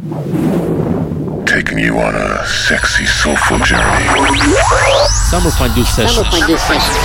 Taking you on a sexy, soulful journey. Summer Fondue Sessions. Summer Fondue Sessions.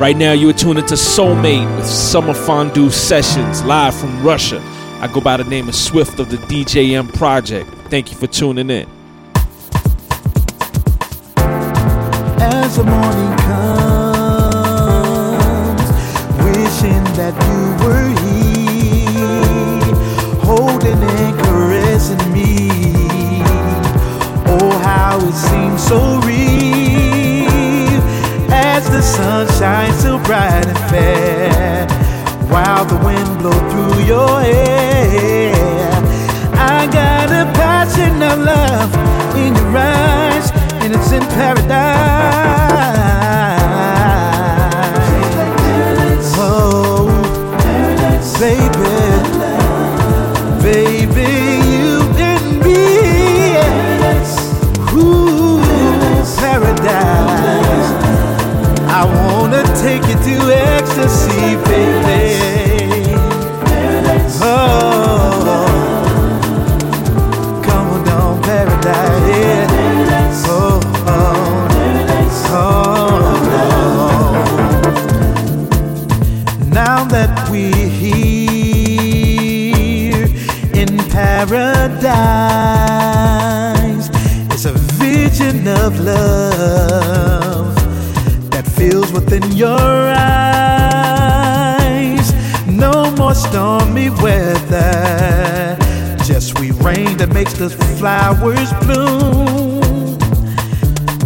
Right now, you are tuning to Soulmate with Summer Fondue Sessions live from Russia. I go by the name of Swift of the DJM Project. Thank you for tuning in. As the morning comes, wishing that you were here, holding and caressing me. Oh, how it seems so real as the sun shines so bright and fair, while the wind blows through your hair. I got a passion of love in your eyes, and it's in paradise. Oh, baby, baby, ooh, paradise. Take you to ecstasy, baby. Oh, come on down, paradise. Oh, oh, oh. Now that we're here in paradise, it's a vision of love within your eyes. No more stormy weather, just sweet rain that makes the flowers bloom.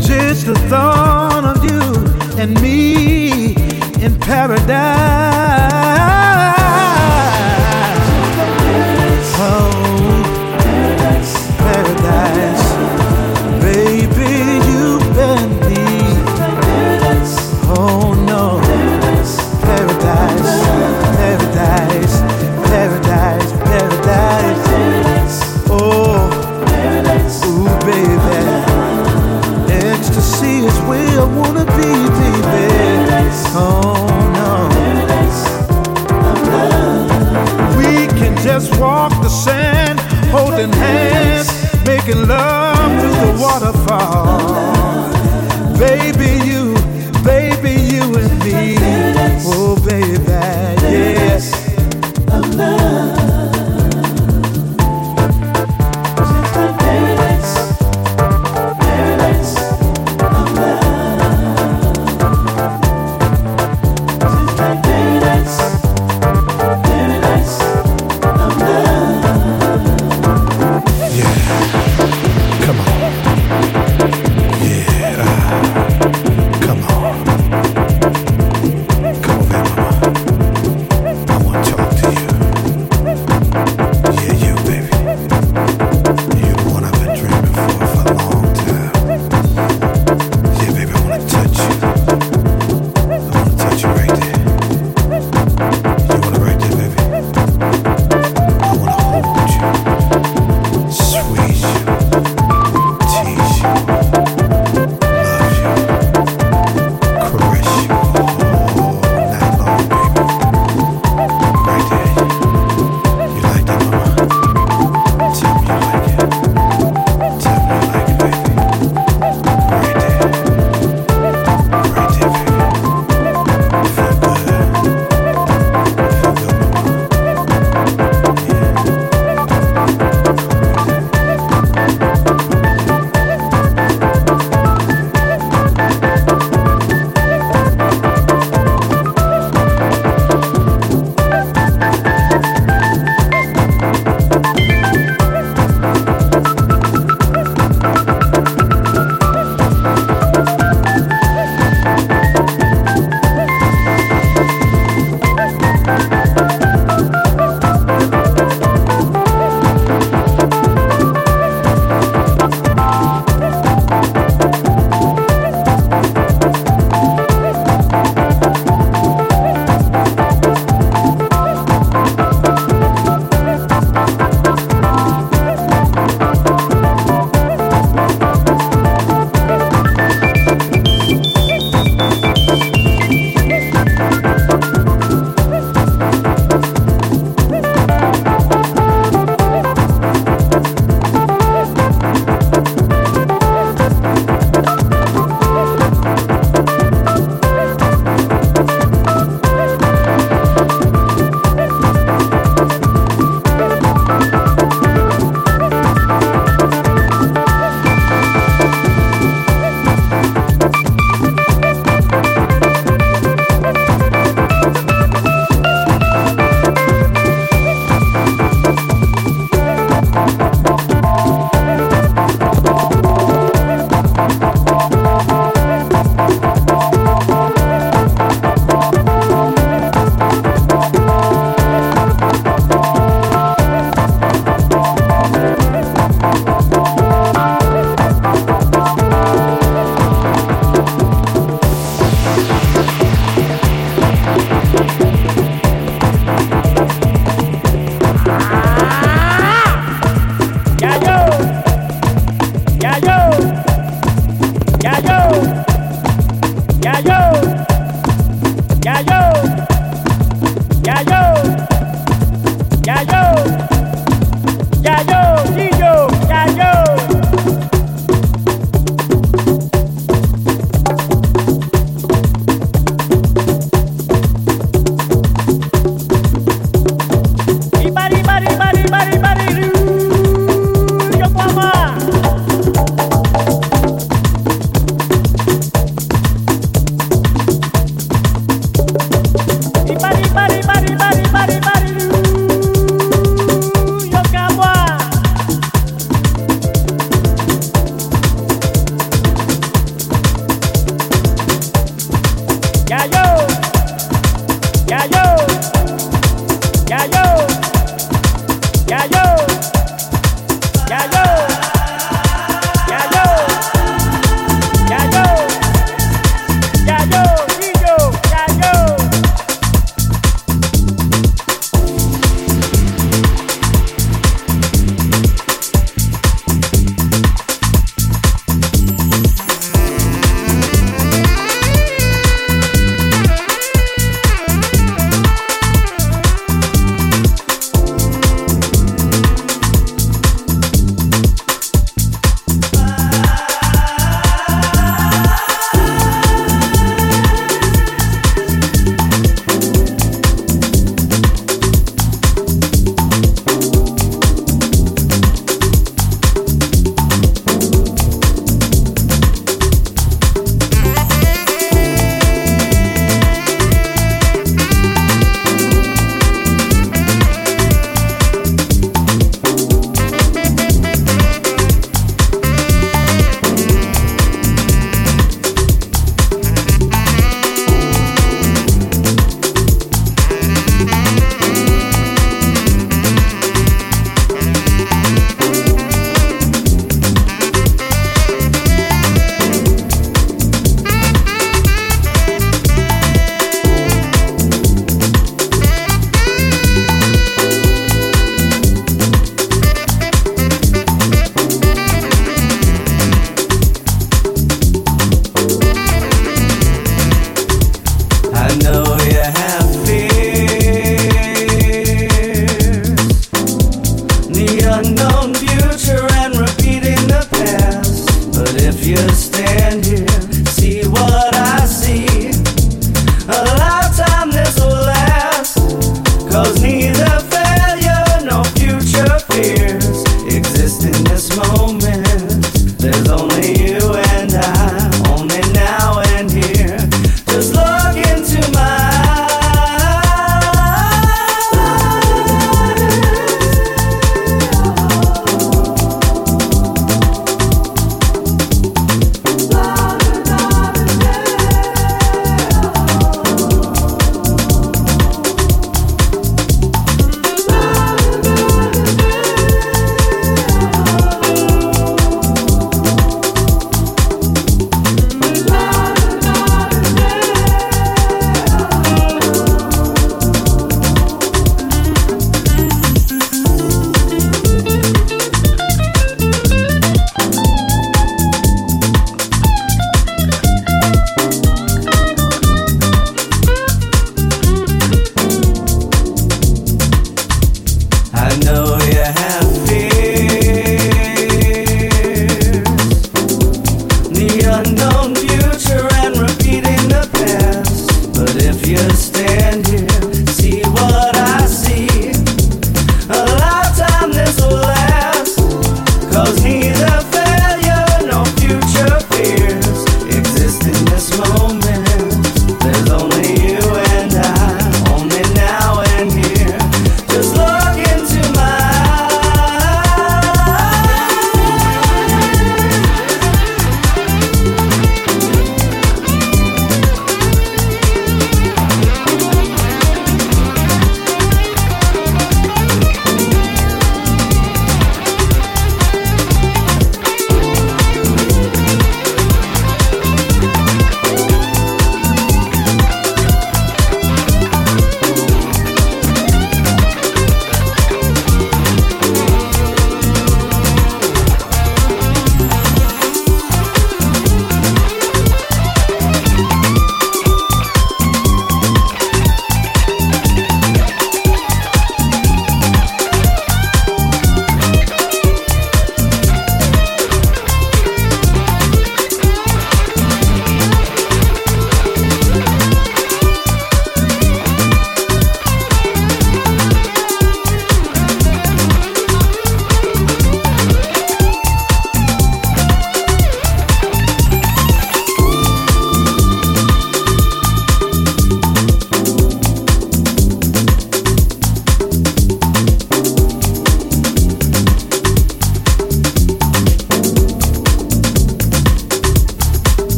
Just the thought of you and me in paradise. Oh, paradise. Baby,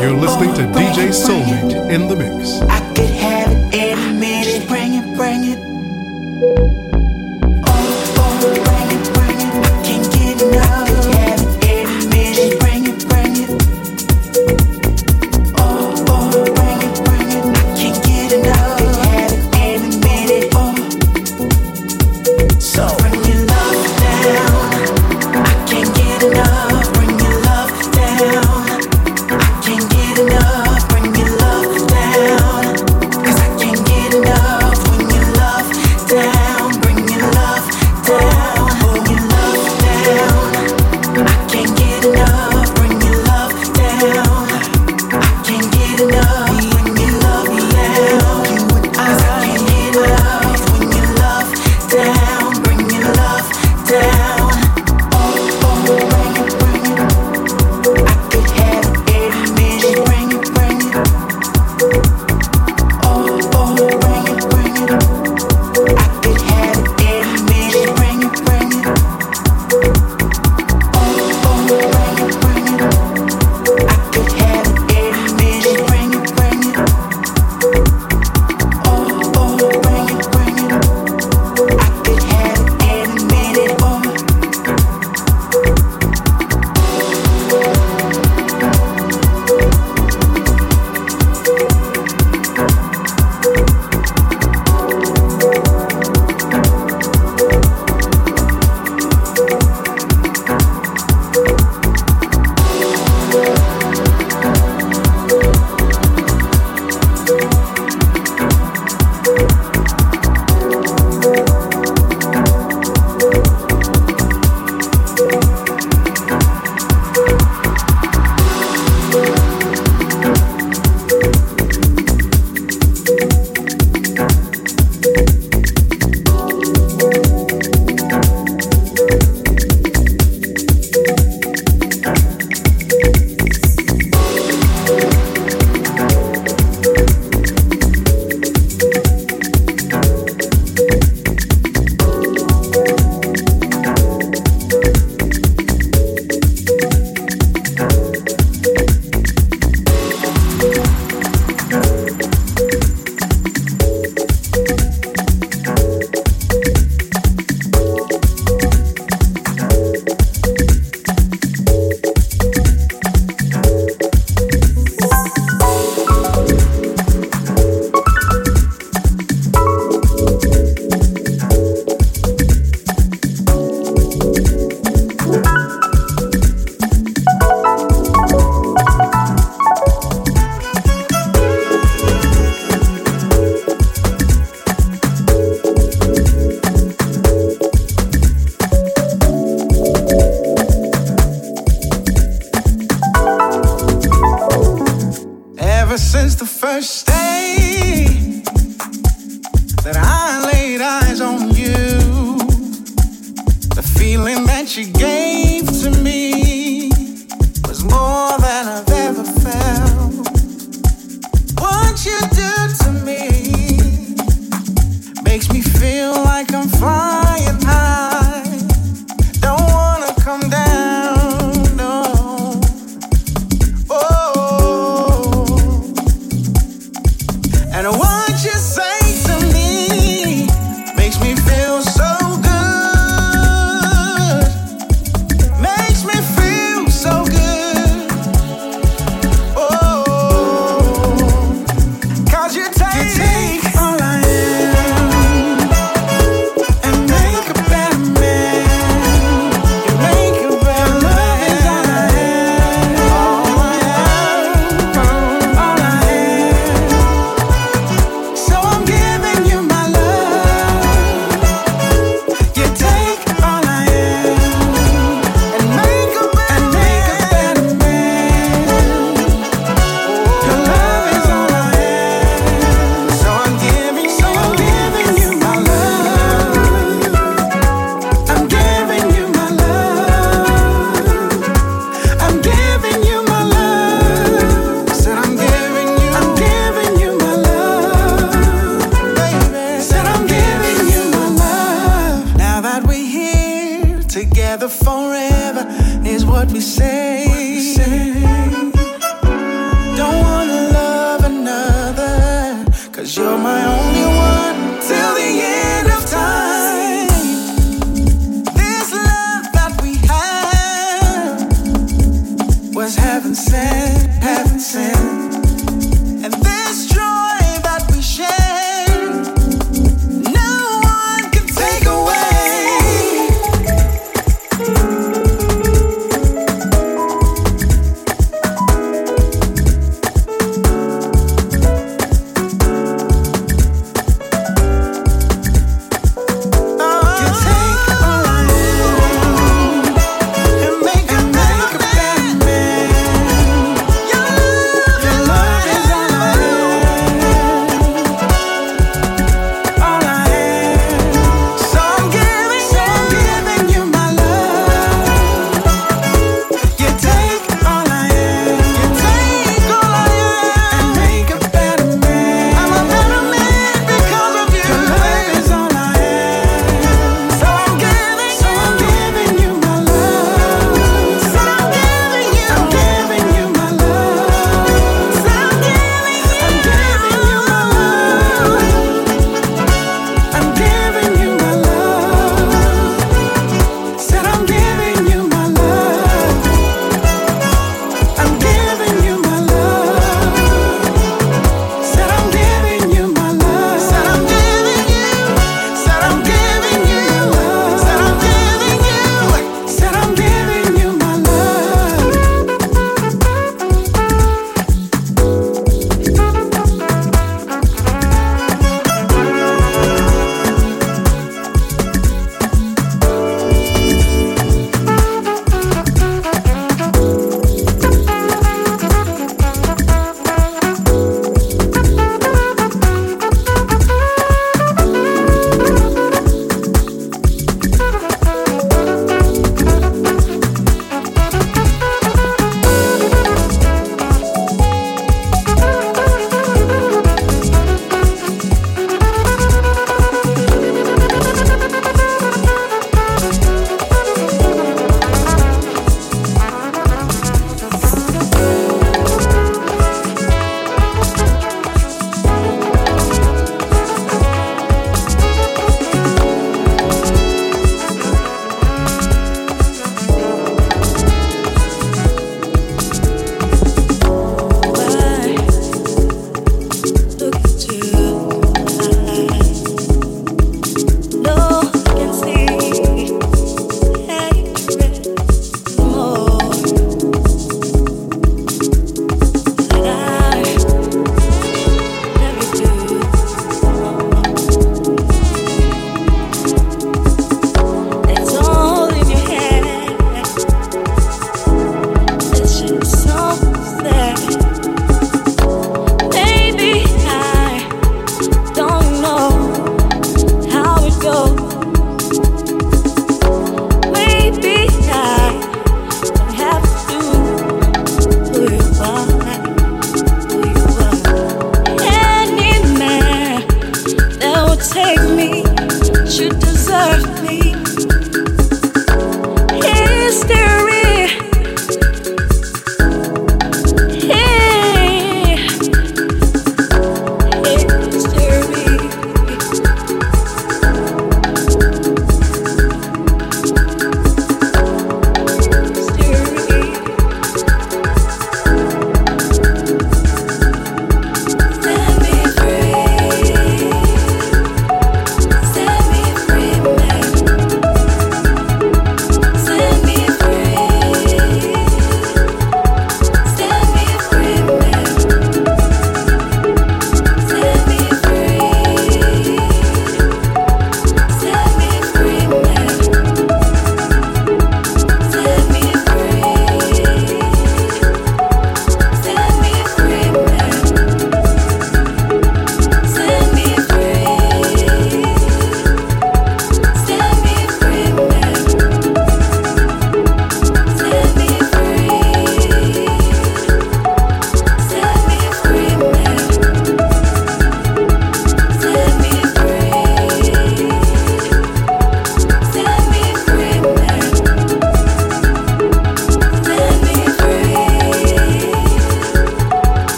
You're listening to DJ Soulmate in the mix.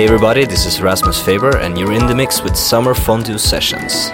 Hey everybody, this is Rasmus Faber, and you're in the mix with Summer Fondue Sessions.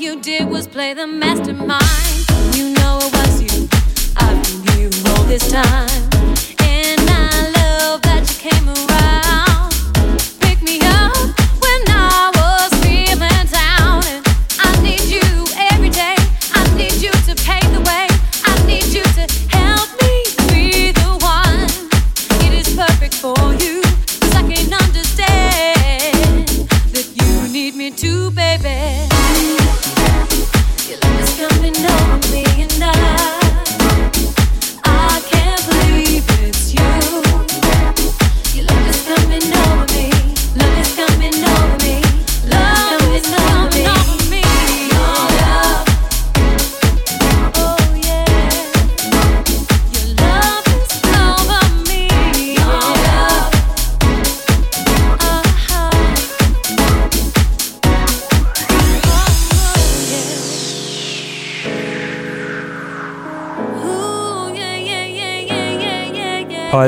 you did was play the mastermind. You know it was you. I've been you all this time. And I love that you came around.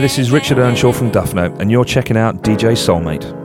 this is Richard Earnshaw from Duffnote, and you're checking out DJ Soulmate.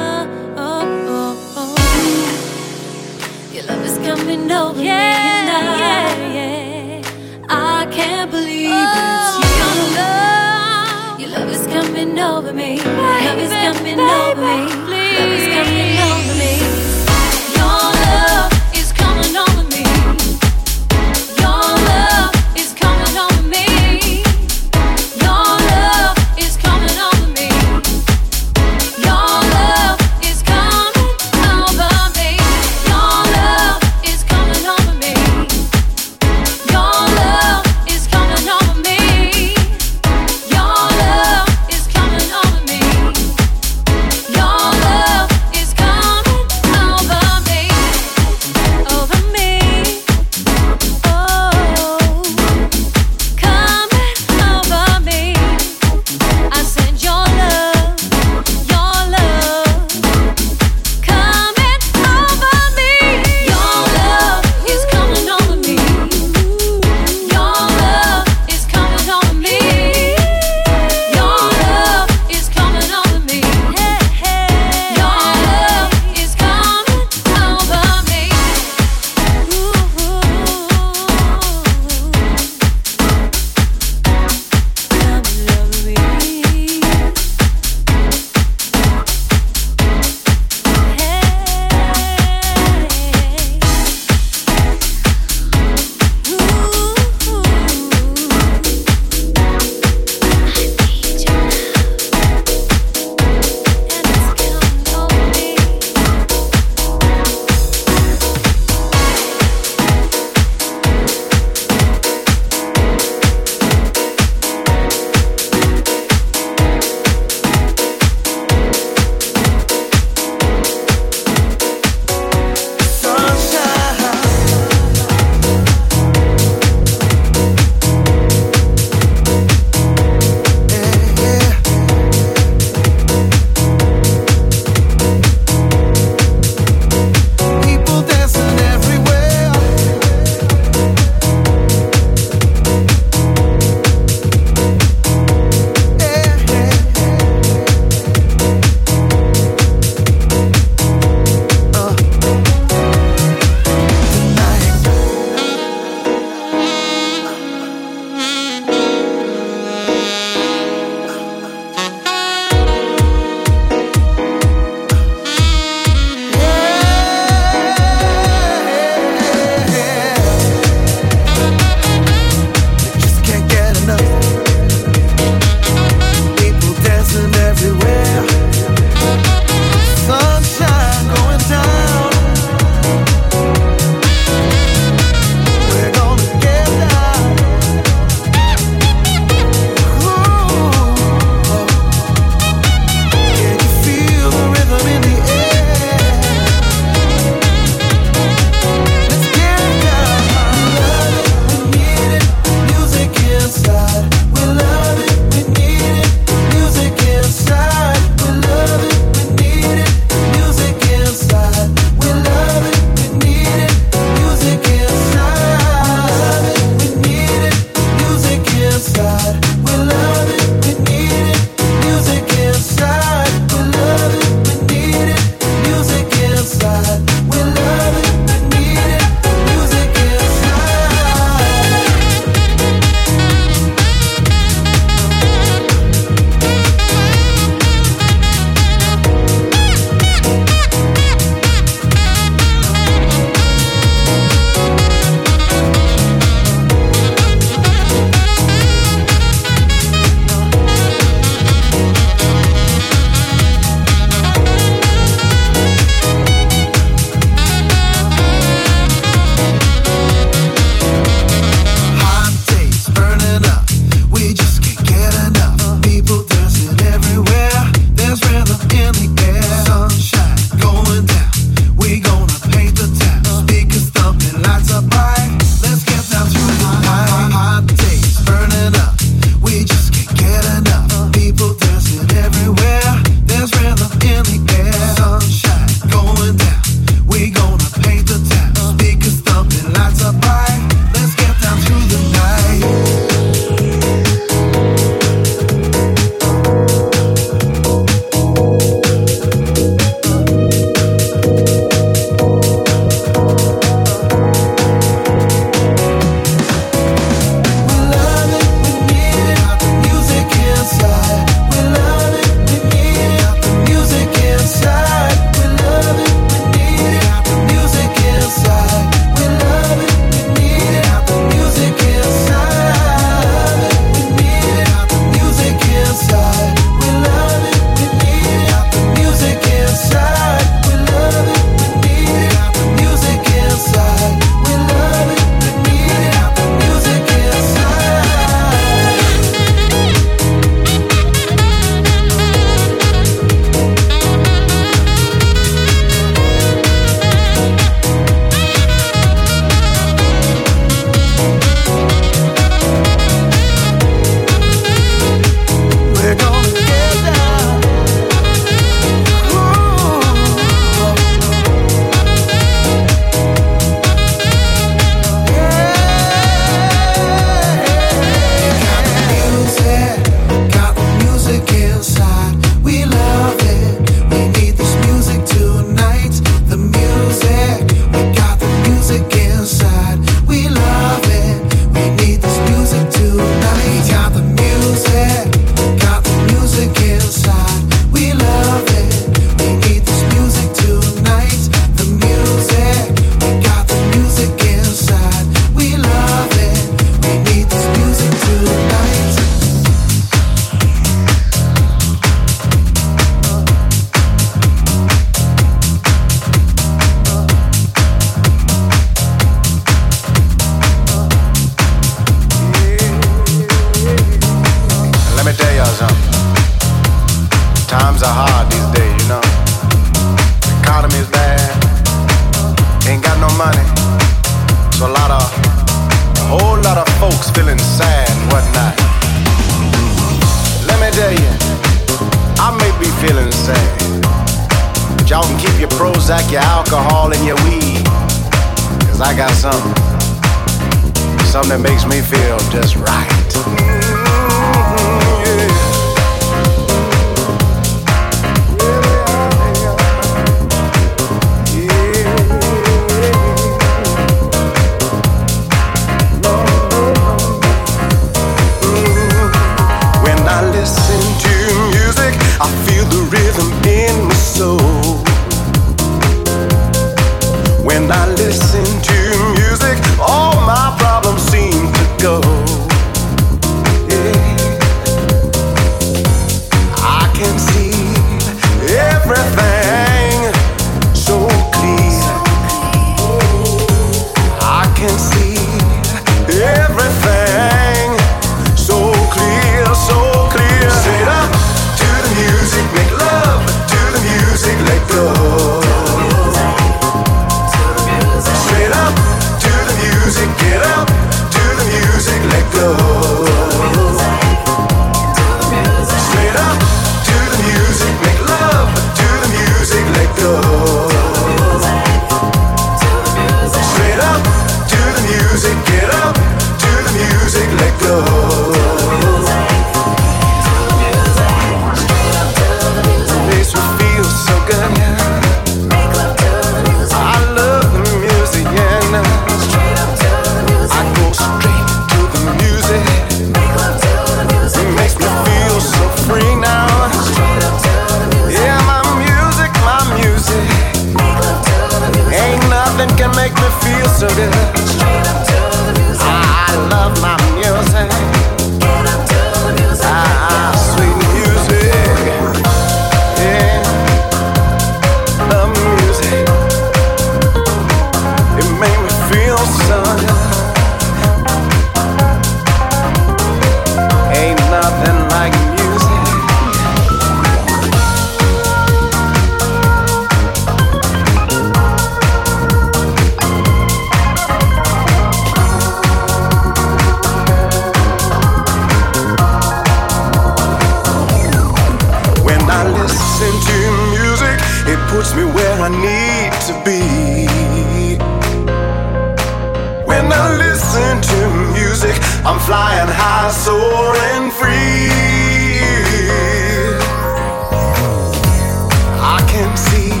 See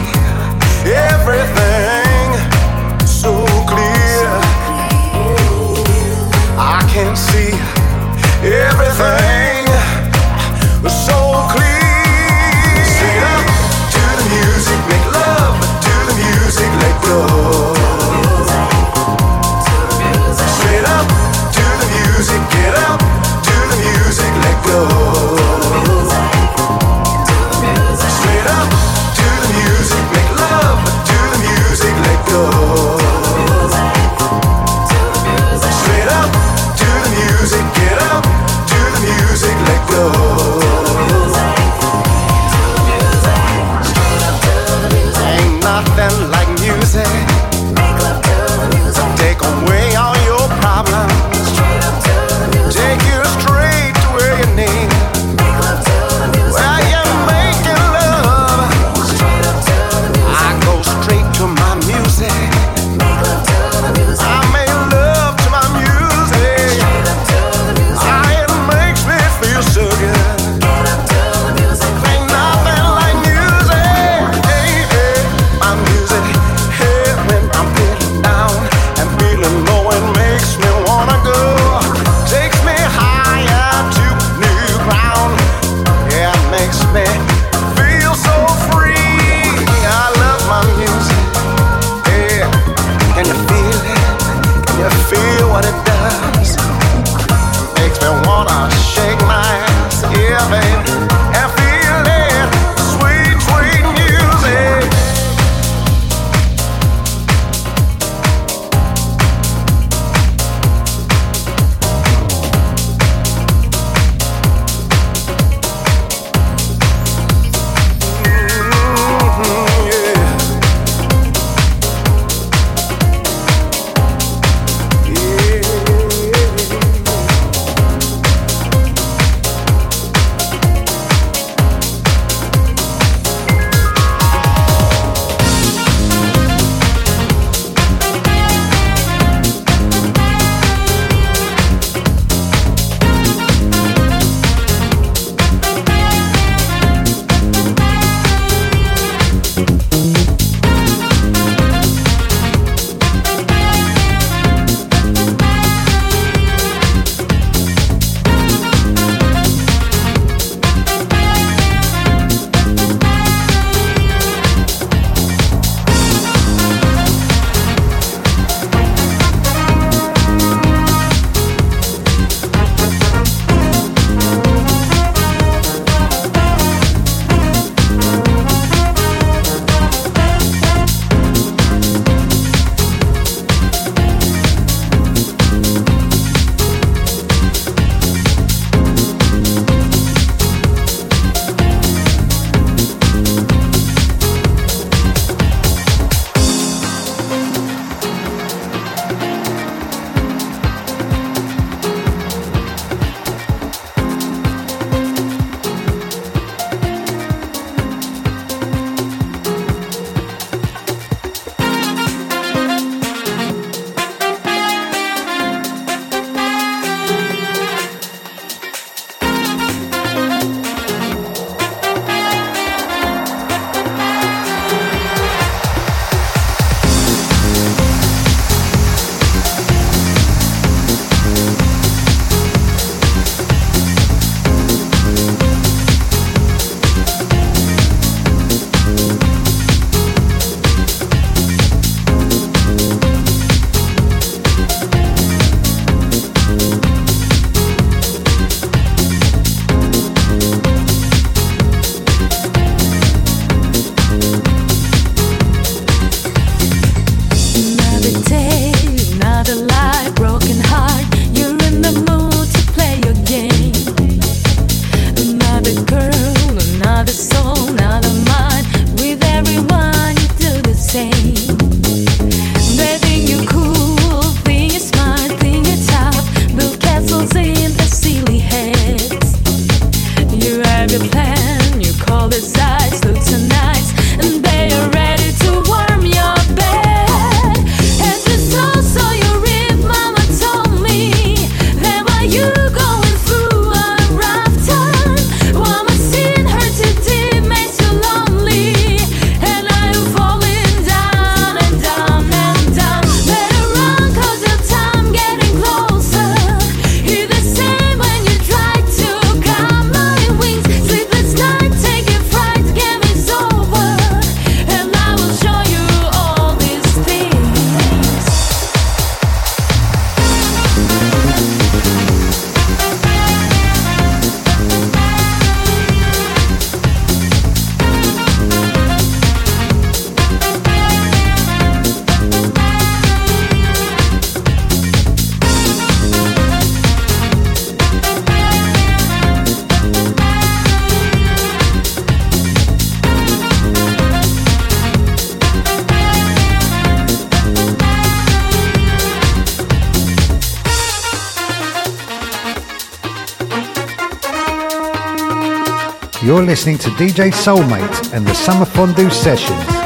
listening to DJ Soulmate and the Summer Fondue Sessions.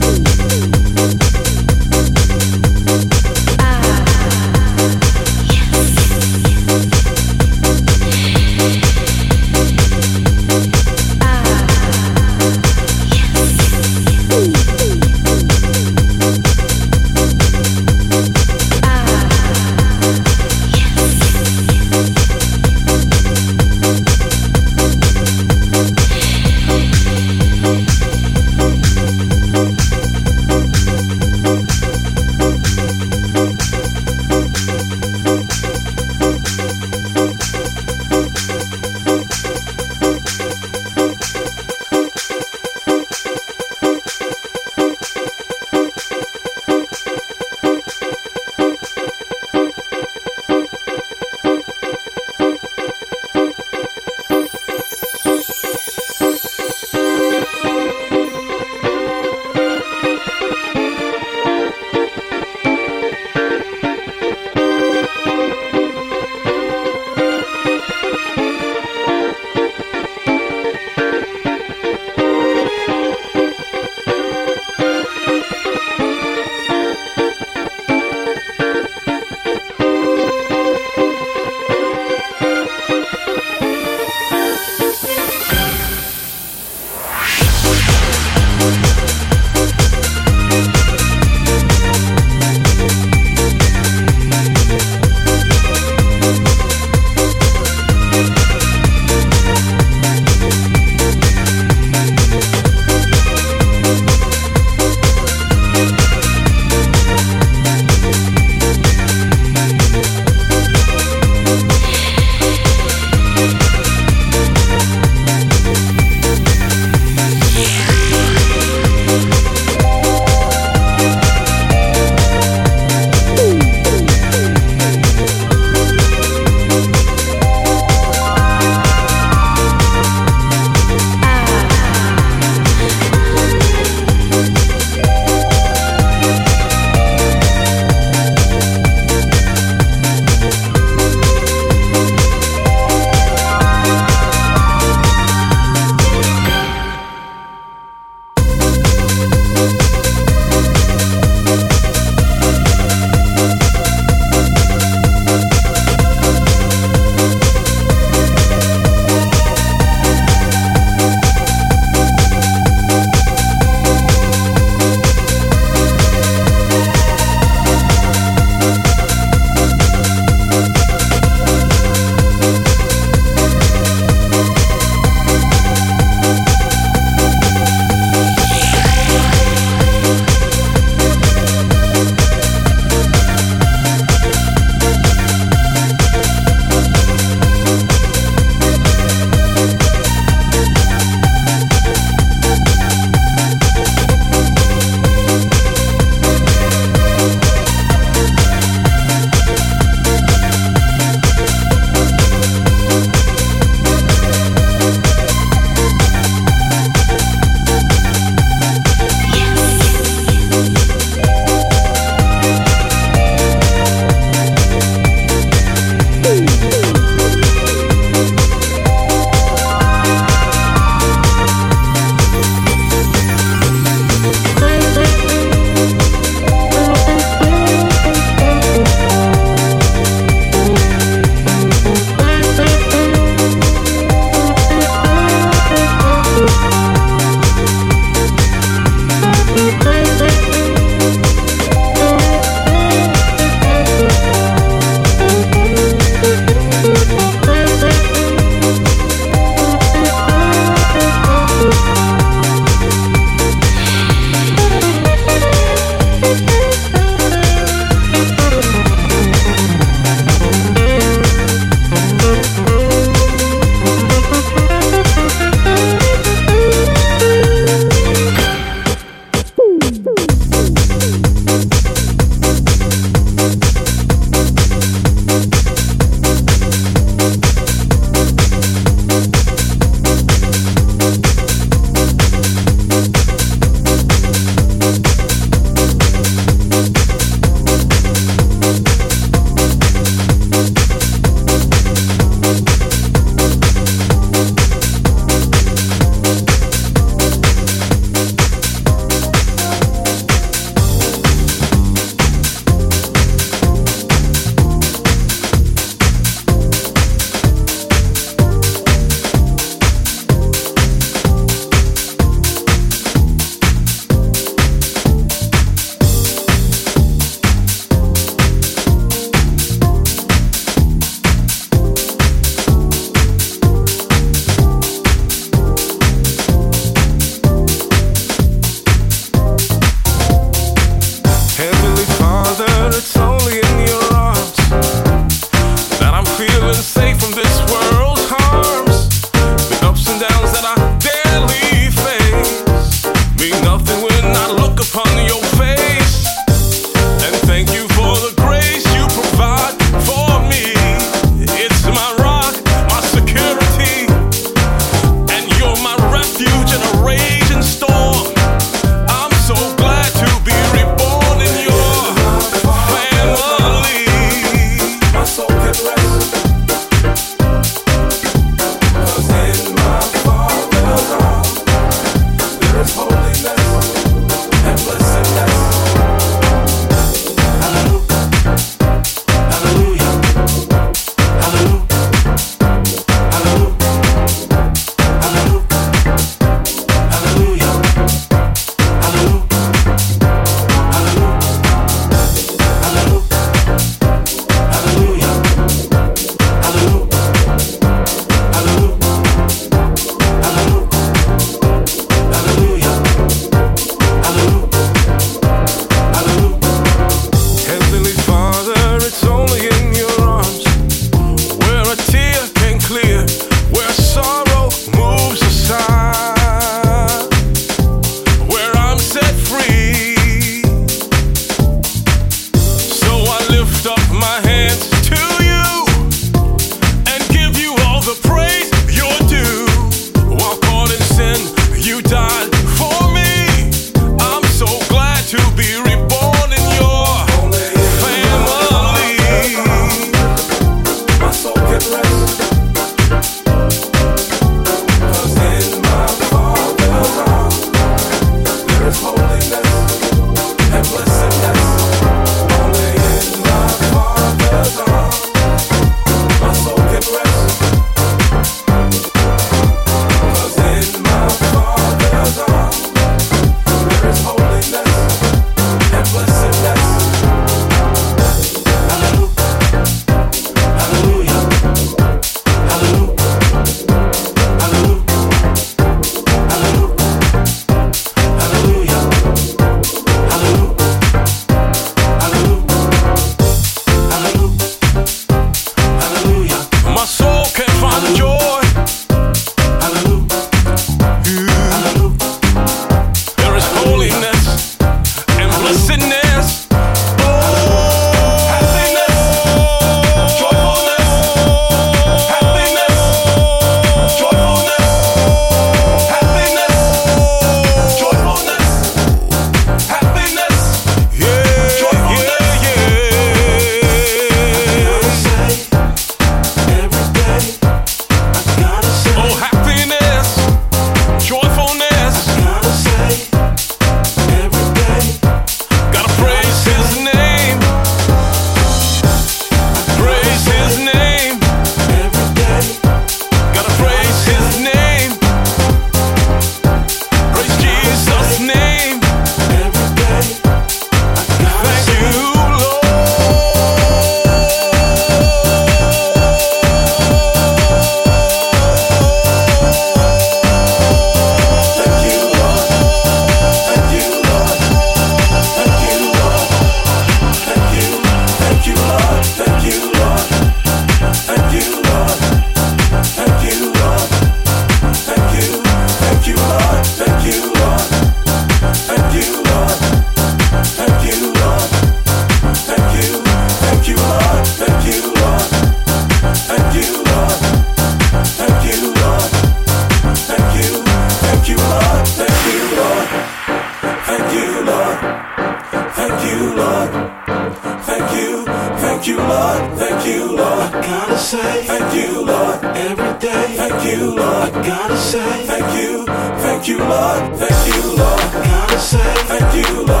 say thank you, thank you, Lord, thank you, Lord. I Gotta say thank you, Lord.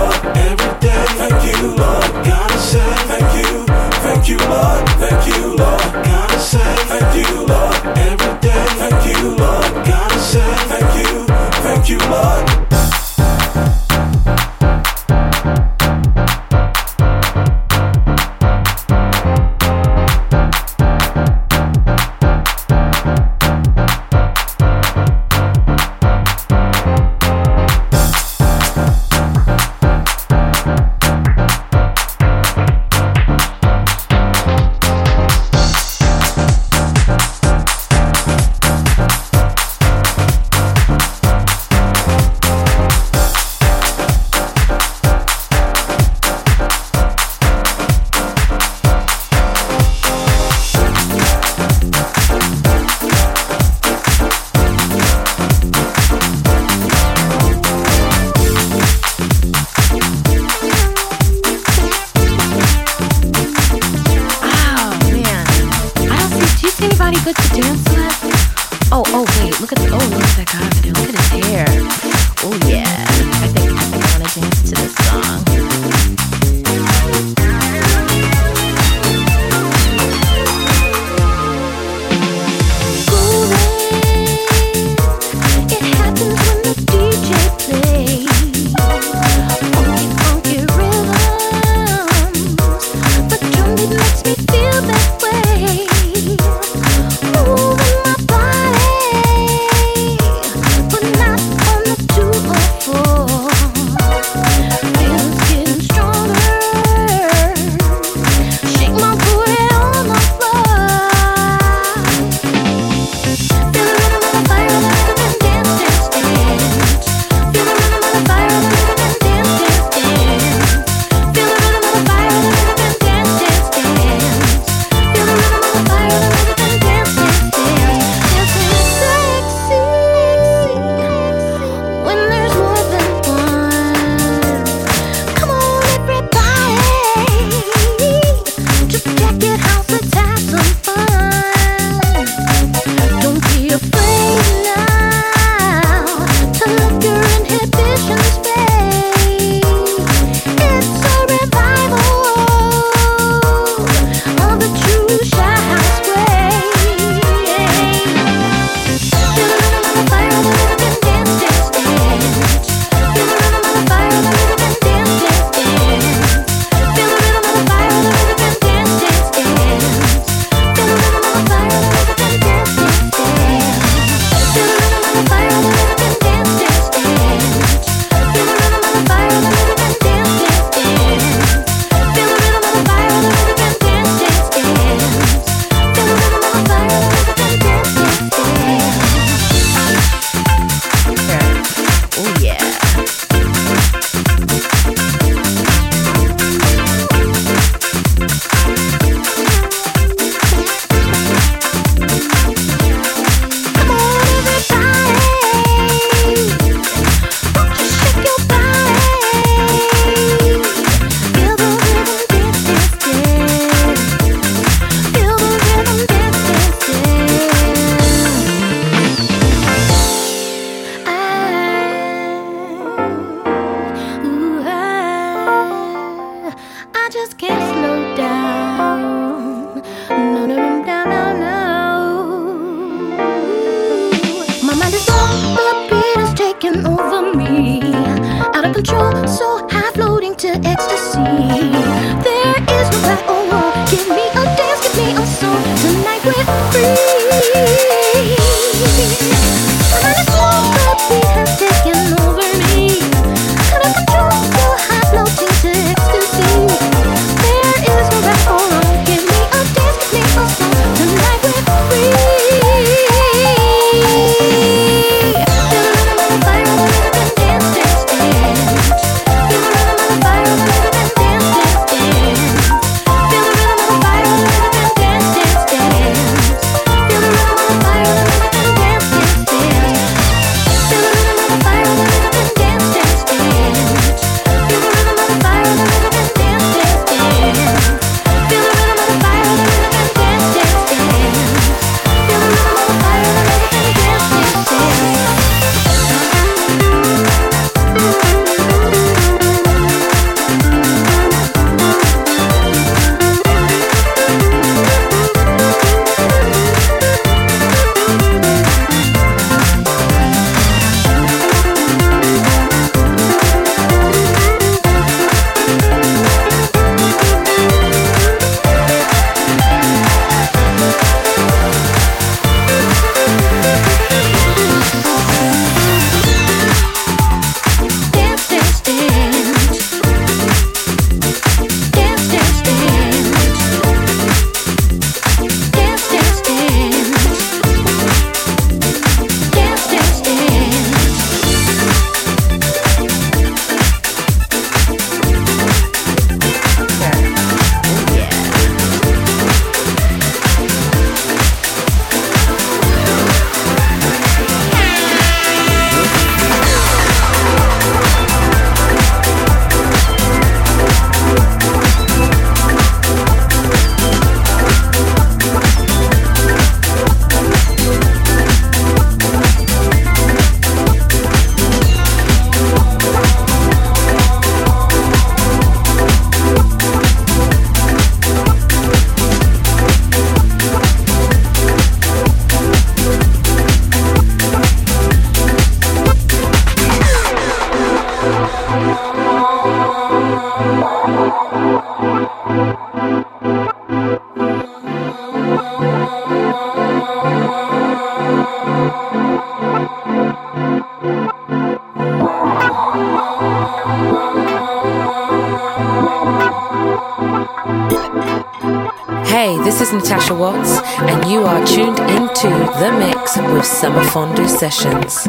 Fondue Sessions.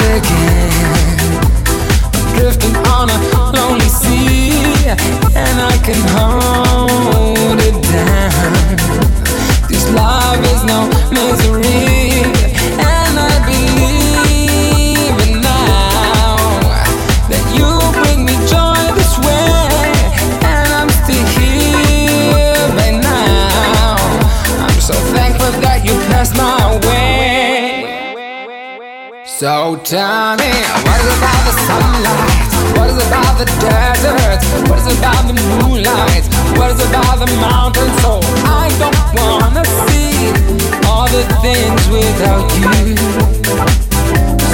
Again, drifting on a lonely sea, and I can hold So tell me, what is about the sunlight? What is about the desert? What is about the moonlight? What is about the mountains? So I don't wanna see all the things without you.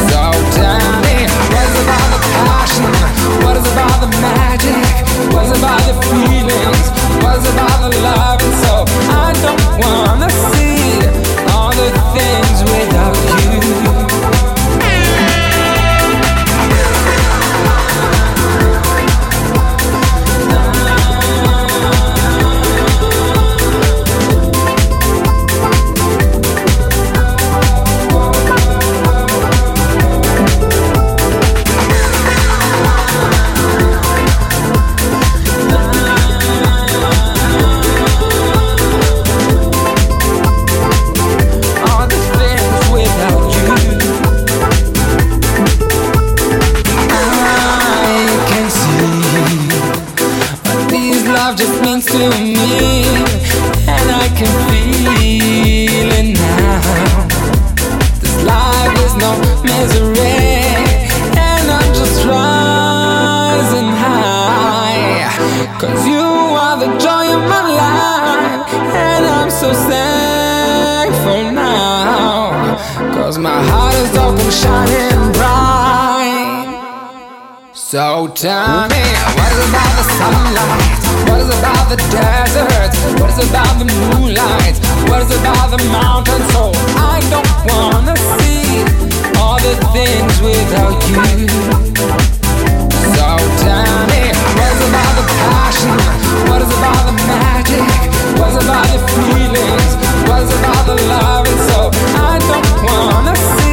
So tell me, what is about the passion? What is about the magic? What is about the feelings? What is about the love? And so I don't wanna see all the things without you. The desert? What is about the moonlight? What is about the mountains? So I don't wanna see all the things without you. So tell me, what is about the passion? What is about the magic? What is about the feelings? What is about the love? And so I don't wanna see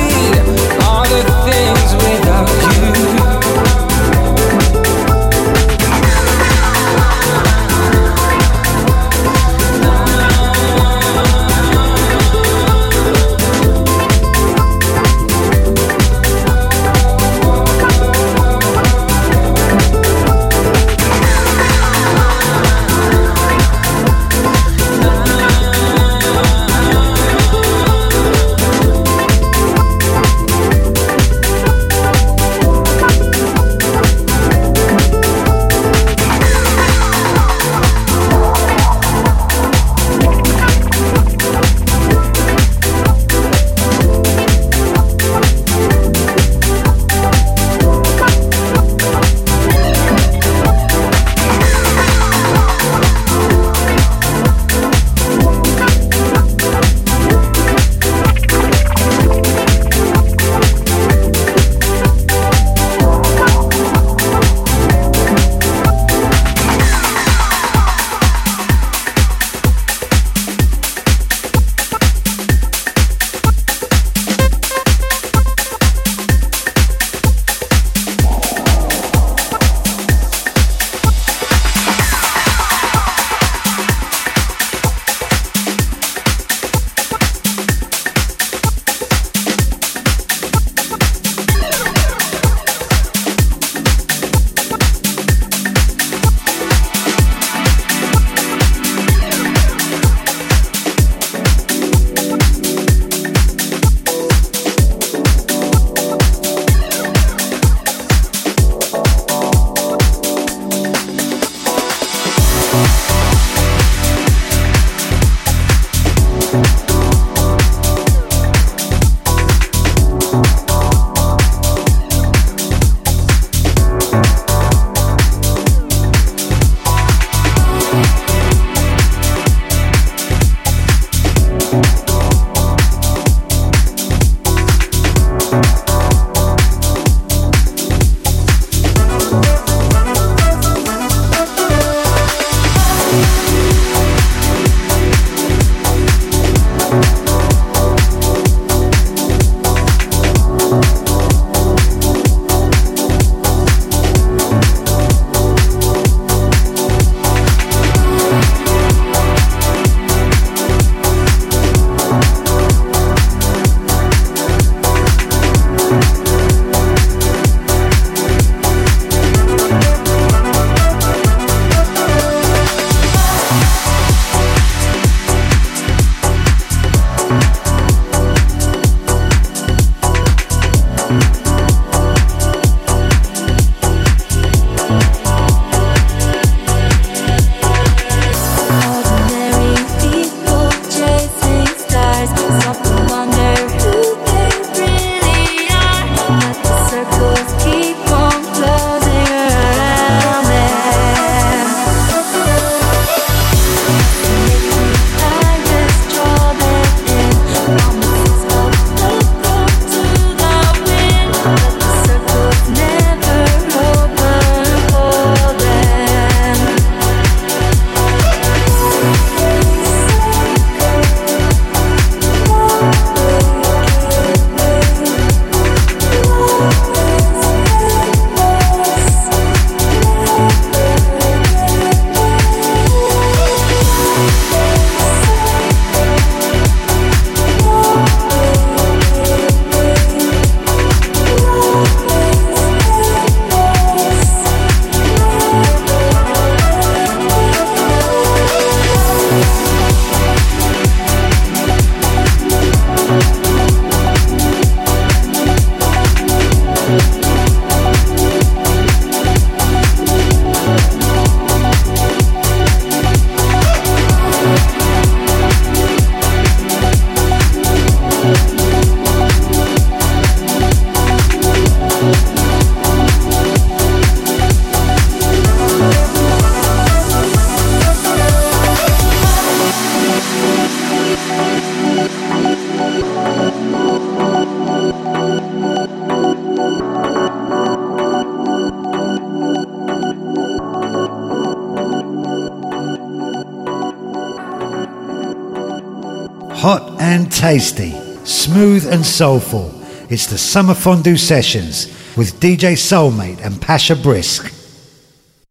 tasty, smooth and soulful. It's the Summer Fondue Sessions with DJ Soulmate and Pasha Brisk.